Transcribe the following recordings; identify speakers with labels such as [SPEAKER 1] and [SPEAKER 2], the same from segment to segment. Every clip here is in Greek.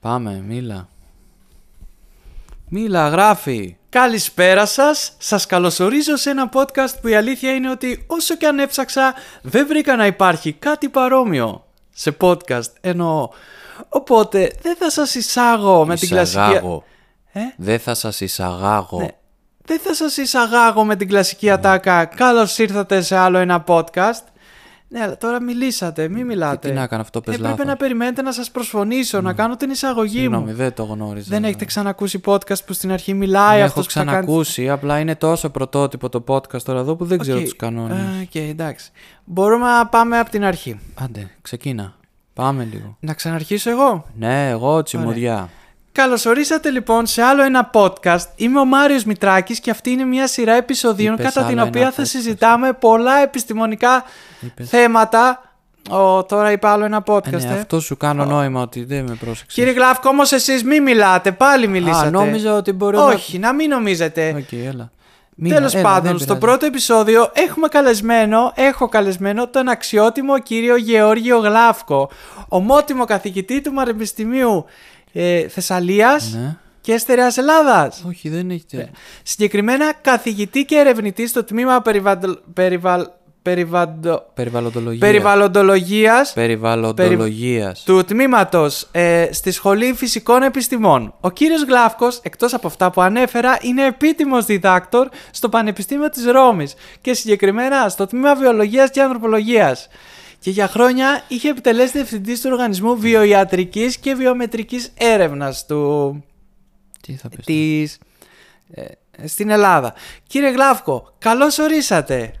[SPEAKER 1] Πάμε, μίλα. Μίλα, γράφει.
[SPEAKER 2] Καλησπέρα σας, σας καλωσορίζω σε ένα podcast που η αλήθεια είναι ότι όσο και αν έψαξα δεν βρήκα να υπάρχει κάτι παρόμοιο σε podcast εννοώ. Οπότε δεν θα σας εισάγω με την κλασική...
[SPEAKER 1] Εισαγάγω.
[SPEAKER 2] Ε;
[SPEAKER 1] Δεν θα σας εισαγάγω.
[SPEAKER 2] Ναι. Δεν θα σας εισαγάγω με την κλασική ατάκα Καλώς ήρθατε σε άλλο ένα podcast Ναι, αλλά τώρα μιλήσατε, μην μιλάτε
[SPEAKER 1] τι να κάνω, αυτό πες
[SPEAKER 2] Έπρεπε
[SPEAKER 1] λάθος.
[SPEAKER 2] να περιμένετε να σας προσφωνήσω, να κάνω την εισαγωγή
[SPEAKER 1] Συγγνώμη,
[SPEAKER 2] μου
[SPEAKER 1] δεν το γνώριζα.
[SPEAKER 2] Δεν έχετε ξανακούσει podcast που στην αρχή μιλάει
[SPEAKER 1] Ναι,
[SPEAKER 2] αυτός
[SPEAKER 1] έχω
[SPEAKER 2] που θα κάνει...
[SPEAKER 1] ξανακούσει, απλά είναι τόσο πρωτότυπο το podcast τώρα εδώ που δεν ξέρω
[SPEAKER 2] Οκ,
[SPEAKER 1] τους κανόνες.
[SPEAKER 2] ε, Οκ, εντάξει Μπορούμε να πάμε από την αρχή
[SPEAKER 1] Άντε, ξεκίνα. Πάμε λίγο.
[SPEAKER 2] Να ξαναρχίσω εγώ;
[SPEAKER 1] Ναι, εγώ τσιμουδιά.
[SPEAKER 2] Καλώς ορίσατε λοιπόν σε άλλο ένα podcast. Είμαι ο Μάριος Μητράκης και αυτή είναι μια σειρά επεισοδίων
[SPEAKER 1] Είπες
[SPEAKER 2] κατά την
[SPEAKER 1] άλλο
[SPEAKER 2] οποία
[SPEAKER 1] ένα
[SPEAKER 2] θα
[SPEAKER 1] podcast.
[SPEAKER 2] συζητάμε πολλά επιστημονικά
[SPEAKER 1] Είπες.
[SPEAKER 2] θέματα. Ω, τώρα είπα άλλο ένα podcast.
[SPEAKER 1] Ε, ναι,
[SPEAKER 2] ε.
[SPEAKER 1] αυτό σου κάνω νόημα ότι δεν με πρόσεξες.
[SPEAKER 2] Κύριε Γλάφκο, όμως εσείς μη μιλάτε, πάλι μιλήσατε.
[SPEAKER 1] Α, νόμιζα ότι μπορεί
[SPEAKER 2] Όχι, να μην νομίζετε.
[SPEAKER 1] να... Οκ, έλα. Μίλα,
[SPEAKER 2] Τέλος
[SPEAKER 1] έλα, δεν
[SPEAKER 2] πάντων, στο
[SPEAKER 1] πειράζει.
[SPEAKER 2] πρώτο επεισόδιο έχουμε καλεσμένο, έχω καλεσμένο τον αξιότιμο κύριο Γεώργιο Γλάφκο, ομότιμο καθηγητή του Πανεπιστημίου ε, Θεσσαλίας
[SPEAKER 1] Ναι.
[SPEAKER 2] και Στερεάς Ελλάδας.
[SPEAKER 1] Όχι, δεν έχει.
[SPEAKER 2] Ναι. Συγκεκριμένα καθηγητή και ερευνητή στο τμήμα περιβαντο... περιβαλ... περιβαντο...
[SPEAKER 1] Περιβαλλοντολογίας.
[SPEAKER 2] περιβαλλοντολογίας
[SPEAKER 1] Περιβαλλοντολογίας.
[SPEAKER 2] του τμήματος ε, στη Σχολή Φυσικών Επιστημών. Ο κύριος Γλάφκος, εκτός από αυτά που ανέφερα, είναι επίτιμος διδάκτορ στο Πανεπιστήμιο της Ρώμης και συγκεκριμένα στο τμήμα Βιολογίας και Ανθρωπολογίας. Και για χρόνια είχε επιτελέσει διευθυντής του Οργανισμού Βιοιατρικής και Βιομετρικής Έρευνας του
[SPEAKER 1] Τι θα πεις.
[SPEAKER 2] της, ε, στην Ελλάδα. Κύριε Γλάφκο, καλώς ορίσατε.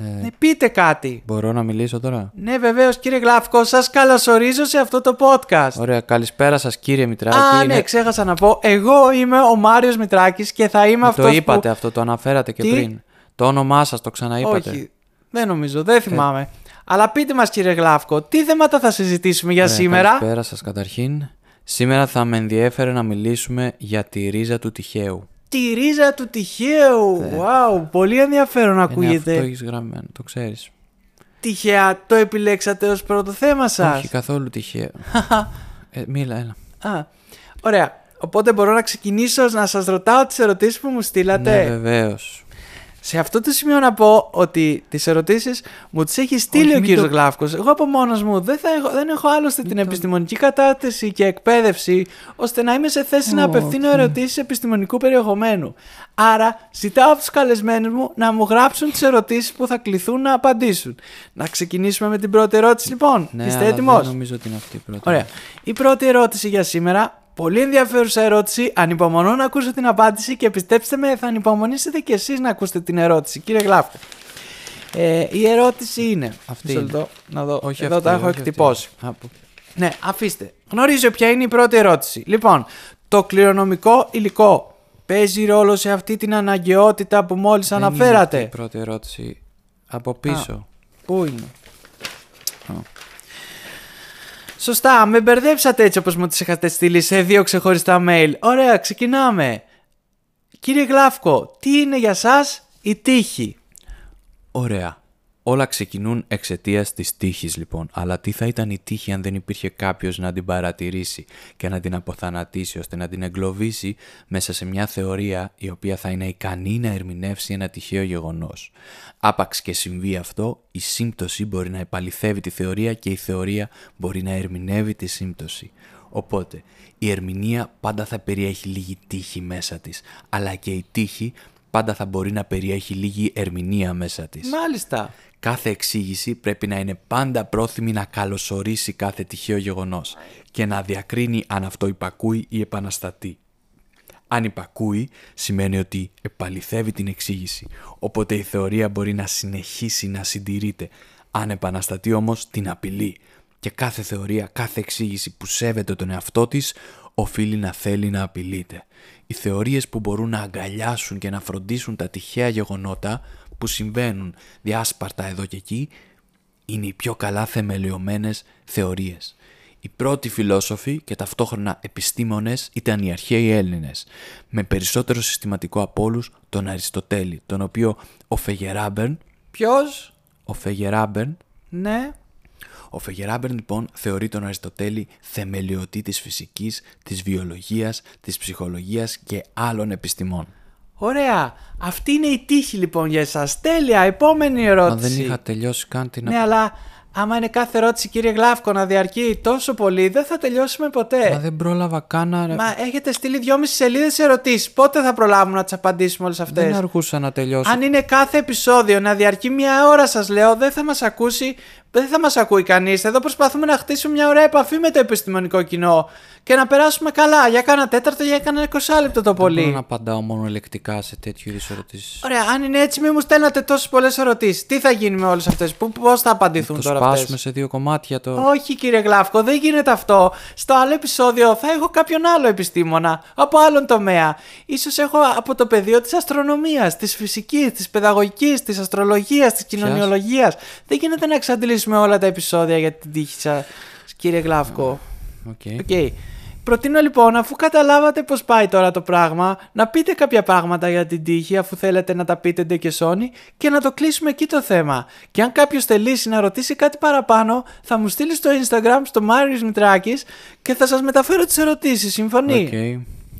[SPEAKER 1] Ε,
[SPEAKER 2] Ναι, πείτε κάτι.
[SPEAKER 1] Μπορώ να μιλήσω τώρα;
[SPEAKER 2] Ναι, βεβαίως κύριε Γλάφκο, σας καλωσορίζω σε αυτό το podcast.
[SPEAKER 1] Ωραία, καλησπέρα σας κύριε Μητράκη.
[SPEAKER 2] Α,
[SPEAKER 1] Είναι-
[SPEAKER 2] ναι, ξέχασα να πω. Εγώ είμαι ο Μάριος Μητράκης και θα είμαι
[SPEAKER 1] Ε,
[SPEAKER 2] αυτός
[SPEAKER 1] Το είπατε
[SPEAKER 2] που...
[SPEAKER 1] αυτό, το αναφέρατε και
[SPEAKER 2] Τι;
[SPEAKER 1] πριν. Το όνομά σας το ξαναείπατε.
[SPEAKER 2] Όχι, δεν νομίζω, δεν θυμάμαι. Αλλά πείτε μας κύριε Γλάφκο, τι θέματα θα συζητήσουμε για
[SPEAKER 1] Ωραία,
[SPEAKER 2] σήμερα;
[SPEAKER 1] Καλησπέρα σας καταρχήν. Σήμερα θα με ενδιέφερε να μιλήσουμε για τη ρίζα του τυχαίου.
[SPEAKER 2] Τη ρίζα του τυχαίου. Wow, πολύ ενδιαφέρον
[SPEAKER 1] Είναι
[SPEAKER 2] ακούγεται.
[SPEAKER 1] αυτό έχεις γραμμένο, το ξέρεις.
[SPEAKER 2] Τυχαία το επιλέξατε ως πρώτο θέμα σας;
[SPEAKER 1] Όχι καθόλου τυχαίο. ε, μίλα, έλα.
[SPEAKER 2] Α, ωραία. Οπότε μπορώ να ξεκινήσω να σας ρωτάω τις ερωτήσεις που μου στείλατε;
[SPEAKER 1] Ναι, βεβαίως.
[SPEAKER 2] Σε αυτό το σημείο να πω ότι τις ερωτήσεις μου τις έχει στείλει
[SPEAKER 1] Όχι,
[SPEAKER 2] ο
[SPEAKER 1] μην
[SPEAKER 2] κύριος
[SPEAKER 1] το-
[SPEAKER 2] Γλάφκος. Εγώ από μόνος μου δεν, θα έχω, δεν έχω άλλωστε την επιστημονική κατάρτιση και εκπαίδευση ώστε να είμαι σε θέση να
[SPEAKER 1] Ω,
[SPEAKER 2] απευθύνω ερωτήσεις επιστημονικού περιεχομένου. Άρα ζητάω από τους καλεσμένους μου να μου γράψουν τις ερωτήσεις που θα κληθούν να απαντήσουν. Να ξεκινήσουμε με την πρώτη ερώτηση λοιπόν.
[SPEAKER 1] Ναι,
[SPEAKER 2] Είστε
[SPEAKER 1] αλλά
[SPEAKER 2] έτοιμος;
[SPEAKER 1] Δεν νομίζω ότι είναι αυτή η πρώτη.
[SPEAKER 2] Ωραία. Η πρώτη ερώτηση για σήμερα. Πολύ ενδιαφέρουσα ερώτηση. Ανυπομονώ να ακούσω την απάντηση και πιστέψτε με, θα ανυπομονήσετε κι εσείς να ακούσετε την ερώτηση. Κύριε Γλάφκο. Ε, η ερώτηση είναι.
[SPEAKER 1] Αυτή
[SPEAKER 2] Μισό
[SPEAKER 1] είναι.
[SPEAKER 2] λεπτό, να δω.
[SPEAKER 1] Όχι
[SPEAKER 2] Εδώ
[SPEAKER 1] αυτή,
[SPEAKER 2] τα έχω
[SPEAKER 1] όχι αυτή.
[SPEAKER 2] εκτυπώσει.
[SPEAKER 1] Α, που-
[SPEAKER 2] Ναι, αφήστε. Γνωρίζω ποια είναι η πρώτη ερώτηση. Λοιπόν, το κληρονομικό υλικό παίζει ρόλο σε αυτή την αναγκαιότητα που μόλις
[SPEAKER 1] Δεν είναι αυτή
[SPEAKER 2] αναφέρατε.
[SPEAKER 1] Η πρώτη ερώτηση από πίσω.
[SPEAKER 2] Πού είναι; Σωστά, με μπερδέψατε έτσι όπως μου τις είχατε στείλει σε δύο ξεχωριστά mail. Ωραία, ξεκινάμε. Κύριε Γλάφκο, τι είναι για σας η τύχη;
[SPEAKER 1] Ωραία. Όλα ξεκινούν εξαιτίας της τύχης, λοιπόν. Αλλά τι θα ήταν η τύχη αν δεν υπήρχε κάποιος να την παρατηρήσει και να την αποθανατήσει ώστε να την εγκλωβίσει μέσα σε μια θεωρία η οποία θα είναι ικανή να ερμηνεύσει ένα τυχαίο γεγονός. Άπαξ και συμβεί αυτό, η σύμπτωση μπορεί να επαληθεύει τη θεωρία και η θεωρία μπορεί να ερμηνεύει τη σύμπτωση. Οπότε, η ερμηνεία πάντα θα περιέχει λίγη τύχη μέσα της, αλλά και η τύχη πάντα θα μπορεί να περιέχει λίγη ερμηνεία μέσα της.
[SPEAKER 2] Μάλιστα.
[SPEAKER 1] Κάθε εξήγηση πρέπει να είναι πάντα πρόθυμη να καλωσορίσει κάθε τυχαίο γεγονός και να διακρίνει αν αυτό υπακούει ή επαναστατεί. Αν υπακούει, σημαίνει ότι επαληθεύει την εξήγηση, οπότε η θεωρία μπορεί να συνεχίσει να συντηρείται. Αν επαναστατεί όμως, την απειλεί. Και κάθε θεωρία, κάθε εξήγηση που σέβεται τον εαυτό της, οφείλει να θέλει να απειλείται. Οι θεωρίες που μπορούν να αγκαλιάσουν και να φροντίσουν τα τυχαία γεγονότα που συμβαίνουν διάσπαρτα εδώ και εκεί, είναι οι πιο καλά θεμελιωμένες θεωρίες. Οι πρώτοι φιλόσοφοι και ταυτόχρονα επιστήμονες ήταν οι αρχαίοι Έλληνες, με περισσότερο συστηματικό από όλους τον Αριστοτέλη, τον οποίο ο Φεγεράμπερν,
[SPEAKER 2] Ποιος,
[SPEAKER 1] ο Φεγεράμπερν
[SPEAKER 2] ναι,
[SPEAKER 1] Ο Φεγεράμπερν λοιπόν θεωρεί τον Αριστοτέλη θεμελιωτή της φυσικής, της βιολογίας, της ψυχολογίας και άλλων επιστημών.
[SPEAKER 2] Ωραία. Αυτή είναι η τύχη λοιπόν για εσάς. Τέλεια. Επόμενη ερώτηση.
[SPEAKER 1] Μα δεν είχα τελειώσει καν την...
[SPEAKER 2] Ναι, αλλά άμα είναι κάθε ερώτηση, κύριε Γλάφκο, να διαρκεί τόσο πολύ, δεν θα τελειώσουμε ποτέ.
[SPEAKER 1] Μα δεν πρόλαβα καν να...
[SPEAKER 2] Μα έχετε στείλει δυόμιση σελίδες ερωτήσεις. Πότε θα προλάβουμε να τις απαντήσουμε όλες αυτές;
[SPEAKER 1] Δεν αργούσα να τελειώσω.
[SPEAKER 2] Αν είναι κάθε επεισόδιο να διαρκεί μια ώρα, σας λέω, δεν θα μας ακούσει. Δεν θα μας ακούει κανείς. Εδώ προσπαθούμε να χτίσουμε μια ωραία επαφή με το επιστημονικό κοινό και να περάσουμε καλά. Για κάνα τέταρτο, για κάνα 20 λεπτό το πολύ.
[SPEAKER 1] Δεν μπορώ να απαντάω μόνο ελεκτικά σε τέτοιου είδους ερωτήσεις.
[SPEAKER 2] Ωραία, αν είναι έτσι, μην μου στέλνατε τόσες πολλές ερωτήσεις. Τι θα γίνει με όλες αυτές, πώς θα απαντηθούν
[SPEAKER 1] Το
[SPEAKER 2] τώρα
[SPEAKER 1] σπάσουμε
[SPEAKER 2] αυτές.
[SPEAKER 1] σε δύο κομμάτια το.
[SPEAKER 2] Όχι κύριε Γλάφκο, δεν γίνεται αυτό. Στο άλλο επεισόδιο θα έχω κάποιον άλλο επιστήμονα, από άλλον τομέα. Ίσως έχω από το πεδίο της αστρονομίας, της φυσικής, της παιδαγωγικής, της αστρολογίας, της κοινωνιολογίας. Δεν γίνεται να εξαντλήσουμε όλα τα επεισόδια για την τύχη σας, κύριε Γλάφκο.
[SPEAKER 1] OK.
[SPEAKER 2] OK. Προτείνω λοιπόν, αφού καταλάβατε πώς πάει τώρα το πράγμα, να πείτε κάποια πράγματα για την τύχη, αφού θέλετε να τα πείτε ντε και σώνει, και να το κλείσουμε εκεί το θέμα. Και αν κάποιος θελήσει να ρωτήσει κάτι παραπάνω, θα μου στείλει στο Instagram, στο Μάριος Μητράκης, και θα σας μεταφέρω τις ερωτήσεις. Συμφωνείτε;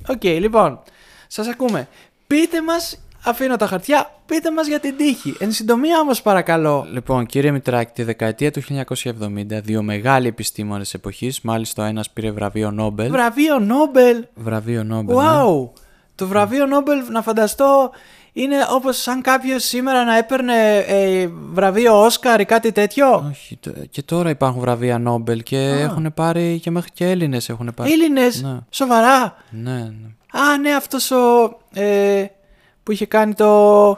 [SPEAKER 1] OK.
[SPEAKER 2] OK, λοιπόν, σας ακούμε. Πείτε μας, αφήνω τα χαρτιά, πείτε μας για την τύχη. Εν συντομία όμως παρακαλώ.
[SPEAKER 1] Λοιπόν, κύριε Μητράκη, τη δεκαετία του 1970, δύο μεγάλοι επιστήμονες εποχής, μάλιστα ο ένας πήρε βραβείο Νόμπελ.
[SPEAKER 2] Βραβείο Νόμπελ.
[SPEAKER 1] Βραβείο Νόμπελ. ναι.
[SPEAKER 2] Wow! Το βραβείο Νόμπελ, να φανταστώ, είναι όπως σαν κάποιος σήμερα να έπαιρνε ε, βραβείο Όσκαρ ή κάτι τέτοιο.
[SPEAKER 1] Όχι, το- και τώρα υπάρχουν βραβεία Νόμπελ και έχουν πάρει και μέχρι και Έλληνες έχουν πάρει.
[SPEAKER 2] Έλληνες,
[SPEAKER 1] Ναι.
[SPEAKER 2] σοβαρά;
[SPEAKER 1] Ναι, ναι.
[SPEAKER 2] Α, ναι, αυτός ο... ε, που είχε κάνει το,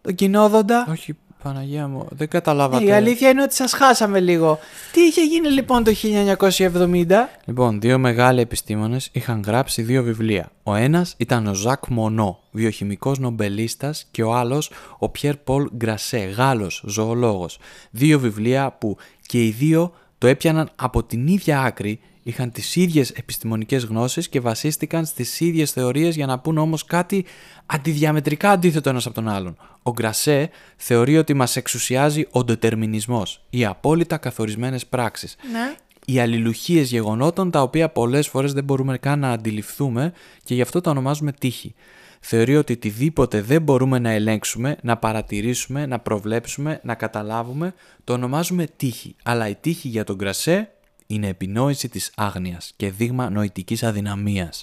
[SPEAKER 2] το κοινόδοντα.
[SPEAKER 1] Όχι, Παναγία μου, δεν
[SPEAKER 2] Ναι,
[SPEAKER 1] καταλάβατε.
[SPEAKER 2] η αλήθεια είναι ότι σας χάσαμε λίγο. Τι είχε γίνει λοιπόν το 1970.
[SPEAKER 1] Λοιπόν, δύο μεγάλοι επιστήμονες είχαν γράψει δύο βιβλία. Ο ένας ήταν ο Ζακ Μονό, βιοχημικός νομπελίστας και ο άλλος ο Πιέρ Πολ Γκρασέ, Γάλλος ζωολόγος. Δύο βιβλία που και οι δύο το έπιαναν από την ίδια άκρη, είχαν τις ίδιες επιστημονικές γνώσεις και βασίστηκαν στις ίδιες θεωρίες για να πούν όμως κάτι αντιδιαμετρικά αντίθετο ένας από τον άλλον. Ο Γκρασέ θεωρεί ότι μας εξουσιάζει ο ντετερμινισμός, οι απόλυτα καθορισμένες πράξεις
[SPEAKER 2] Ναι.
[SPEAKER 1] οι αλληλουχίες γεγονότων τα οποία πολλές φορές δεν μπορούμε καν να αντιληφθούμε και γι' αυτό τα ονομάζουμε τύχη. Θεωρεί ότι οτιδήποτε δεν μπορούμε να ελέγξουμε, να παρατηρήσουμε, να προβλέψουμε, να καταλάβουμε, το ονομάζουμε τύχη. Αλλά η τύχη για τον Γκρασέ είναι επινόηση της άγνοιας και δείγμα νοητικής αδυναμίας.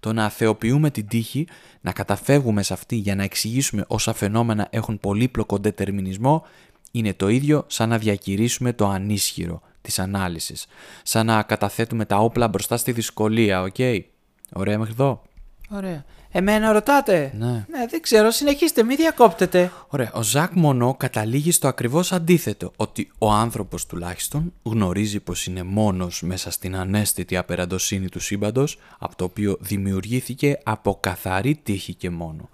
[SPEAKER 1] Το να θεοποιούμε την τύχη, να καταφεύγουμε σε αυτή για να εξηγήσουμε όσα φαινόμενα έχουν πολύπλοκο δετερμινισμό, είναι το ίδιο σαν να διακηρύσσουμε το ανίσχυρο της ανάλυσης. Σαν να καταθέτουμε τα όπλα μπροστά στη δυσκολία, οκ. Ωραία μέχρι εδώ.
[SPEAKER 2] Ωραία. Εμένα ρωτάτε;
[SPEAKER 1] Ναι.
[SPEAKER 2] Ναι, δεν ξέρω, συνεχίστε, μην διακόπτετε.
[SPEAKER 1] Ωραία. Ο Ζακ Μονό καταλήγει στο ακριβώς αντίθετο, ότι ο άνθρωπος τουλάχιστον γνωρίζει πως είναι μόνος μέσα στην αναίσθητη απεραντοσύνη του σύμπαντος, από το οποίο δημιουργήθηκε από καθαρή τύχη και μόνο.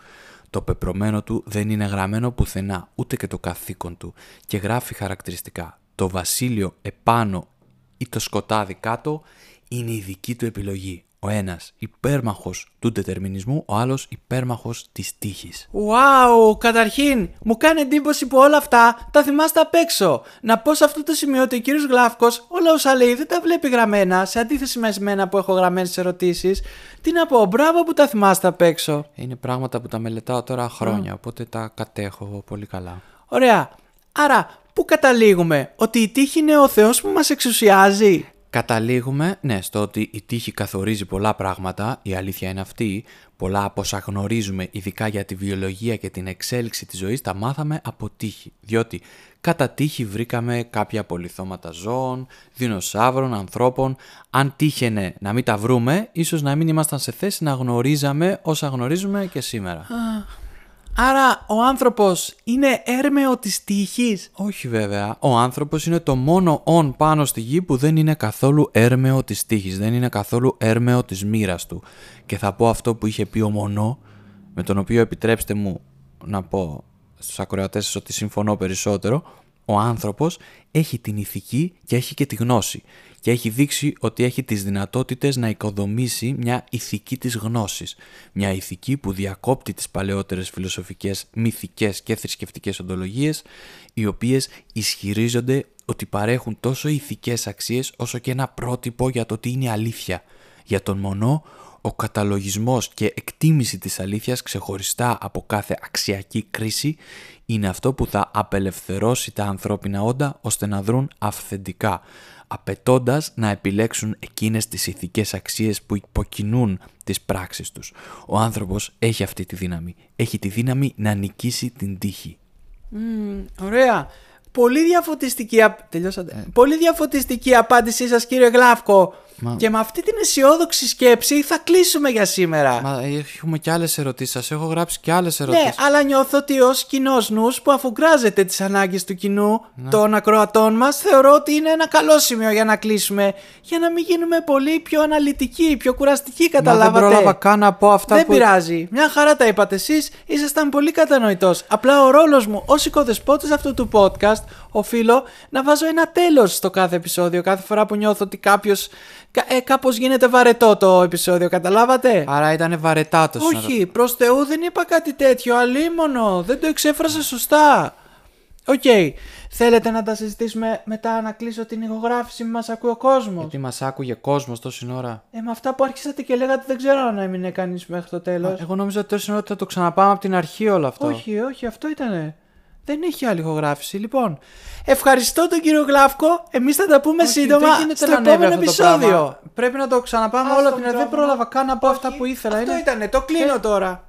[SPEAKER 1] Το πεπρωμένο του δεν είναι γραμμένο πουθενά, ούτε και το καθήκον του, και γράφει χαρακτηριστικά. Το βασίλειο επάνω ή το σκοτάδι κάτω είναι η δική του επιλογή. Ο ένας υπέρμαχος του δετερμινισμού, ο άλλος υπέρμαχος της τύχης.
[SPEAKER 2] Wow, καταρχήν, μου κάνει εντύπωση που όλα αυτά τα θυμάστε απ' έξω. Να πω σε αυτό το σημείο ότι ο κύριος Γλάφκος όλα όσα λέει δεν τα βλέπει γραμμένα, σε αντίθεση με εσμένα που έχω γραμμένες ερωτήσεις. Τι να πω, μπράβο που τα θυμάστε απ' έξω.
[SPEAKER 1] Είναι πράγματα που τα μελετάω τώρα χρόνια, οπότε τα κατέχω πολύ καλά.
[SPEAKER 2] Ωραία. Άρα, πού καταλήγουμε, ότι η τύχη είναι ο Θεός που μας εξουσιάζει;
[SPEAKER 1] Καταλήγουμε, ναι, στο ότι η τύχη καθορίζει πολλά πράγματα, η αλήθεια είναι αυτή, πολλά από όσα γνωρίζουμε, ειδικά για τη βιολογία και την εξέλιξη της ζωής, τα μάθαμε από τύχη. Διότι κατά τύχη βρήκαμε κάποια πολυθώματα ζώων, δεινοσαύρων, ανθρώπων. Αν τύχαινε να μην τα βρούμε, ίσως να μην ήμασταν σε θέση να γνωρίζαμε όσα γνωρίζουμε και σήμερα.
[SPEAKER 2] Άρα, ο άνθρωπος είναι έρμεο της τύχης;
[SPEAKER 1] Όχι βέβαια. Ο άνθρωπος είναι το μόνο όν πάνω στη γη που δεν είναι καθόλου έρμεο της τύχης, δεν είναι καθόλου έρμεο της μοίρας του. Και θα πω αυτό που είχε πει ο Μονό, με τον οποίο επιτρέψτε μου να πω στους ακροατές σας ότι συμφωνώ περισσότερο, ο άνθρωπος έχει την ηθική και έχει και τη γνώση και έχει δείξει ότι έχει τις δυνατότητες να οικοδομήσει μια ηθική της γνώσης. Μια ηθική που διακόπτει τις παλαιότερες φιλοσοφικές, μυθικές και θρησκευτικές οντολογίες οι οποίες ισχυρίζονται ότι παρέχουν τόσο ηθικές αξίες όσο και ένα πρότυπο για το τι είναι αλήθεια. Για τον Μονό, ο καταλογισμός και εκτίμηση της αλήθειας ξεχωριστά από κάθε αξιακή κρίση είναι αυτό που θα απελευθερώσει τα ανθρώπινα όντα ώστε να δρουν αυθεντικά, απαιτώντας να επιλέξουν εκείνες τις ηθικές αξίες που υποκινούν τις πράξεις τους. Ο άνθρωπος έχει αυτή τη δύναμη. Έχει τη δύναμη να νικήσει την τύχη.
[SPEAKER 2] Ωραία. Πολύ διαφωτιστική, απ- Τελειώσατε. Πολύ διαφωτιστική απάντησή σας κύριε Γλάφκο.
[SPEAKER 1] Μα-
[SPEAKER 2] Και με αυτή την αισιόδοξη σκέψη θα κλείσουμε για σήμερα.
[SPEAKER 1] Μα έχουμε και άλλες ερωτήσεις. Σας έχω γράψει και άλλες
[SPEAKER 2] Ναι,
[SPEAKER 1] ερωτήσεις.
[SPEAKER 2] αλλά νιώθω ότι ως κοινός νους που αφουγκράζεται τις ανάγκες του κοινού των ακροατών μας, θεωρώ ότι είναι ένα καλό σημείο για να κλείσουμε. Για να μην γίνουμε πολύ πιο αναλυτικοί, πιο κουραστικοί,
[SPEAKER 1] Μα δεν
[SPEAKER 2] καταλάβατε.
[SPEAKER 1] πρόλαβα καν να πω αυτά
[SPEAKER 2] δεν
[SPEAKER 1] που...
[SPEAKER 2] πειράζει. Μια χαρά τα είπατε εσείς. Ήσασταν πολύ κατανοητός. Απλά ο ρόλος μου ως οικοδεσπότης αυτού του podcast οφείλω να βάζω ένα τέλος στο κάθε επεισόδιο. Κάθε φορά που νιώθω ότι κάποιος. Ε, κάπως γίνεται βαρετό το επεισόδιο, καταλάβατε;
[SPEAKER 1] Άρα ήταν βαρετά το συνολικό.
[SPEAKER 2] Όχι, προς Θεού δεν είπα κάτι τέτοιο, αλίμονο. Δεν το εξέφρασα σωστά. Οκ. Θέλετε να τα συζητήσουμε μετά να κλείσω την ηχογράφηση που μας ακούει ο κόσμος;
[SPEAKER 1] Γιατί μας άκουγε κόσμος τόση ώρα.
[SPEAKER 2] Ε, με αυτά που αρχίσατε και λέγατε δεν ξέρω αν έμεινε κανείς μέχρι το τέλος.
[SPEAKER 1] Εγώ νόμιζα ότι τόση ώρα θα το ξαναπάμε από την αρχή όλο αυτό.
[SPEAKER 2] όχι, όχι, αυτό ήτανε. Δεν έχει άλλη ηχογράφηση. Λοιπόν, ευχαριστώ τον κύριο Γλάφκο. Εμείς θα τα πούμε
[SPEAKER 1] Όχι,
[SPEAKER 2] σύντομα
[SPEAKER 1] δεν γίνεται
[SPEAKER 2] στο
[SPEAKER 1] να ανέβει
[SPEAKER 2] επόμενο
[SPEAKER 1] αυτό το
[SPEAKER 2] επεισόδιο.
[SPEAKER 1] πράγμα. Πρέπει να το ξαναπάμε
[SPEAKER 2] Ας
[SPEAKER 1] όλο
[SPEAKER 2] το
[SPEAKER 1] την ώρα. Δεν
[SPEAKER 2] μικρόφωνο.
[SPEAKER 1] πρόλαβα καν να πω αυτά
[SPEAKER 2] Όχι,
[SPEAKER 1] που ήθελα.
[SPEAKER 2] Αυτό
[SPEAKER 1] Είναι-
[SPEAKER 2] ήτανε, το κλείνω τώρα.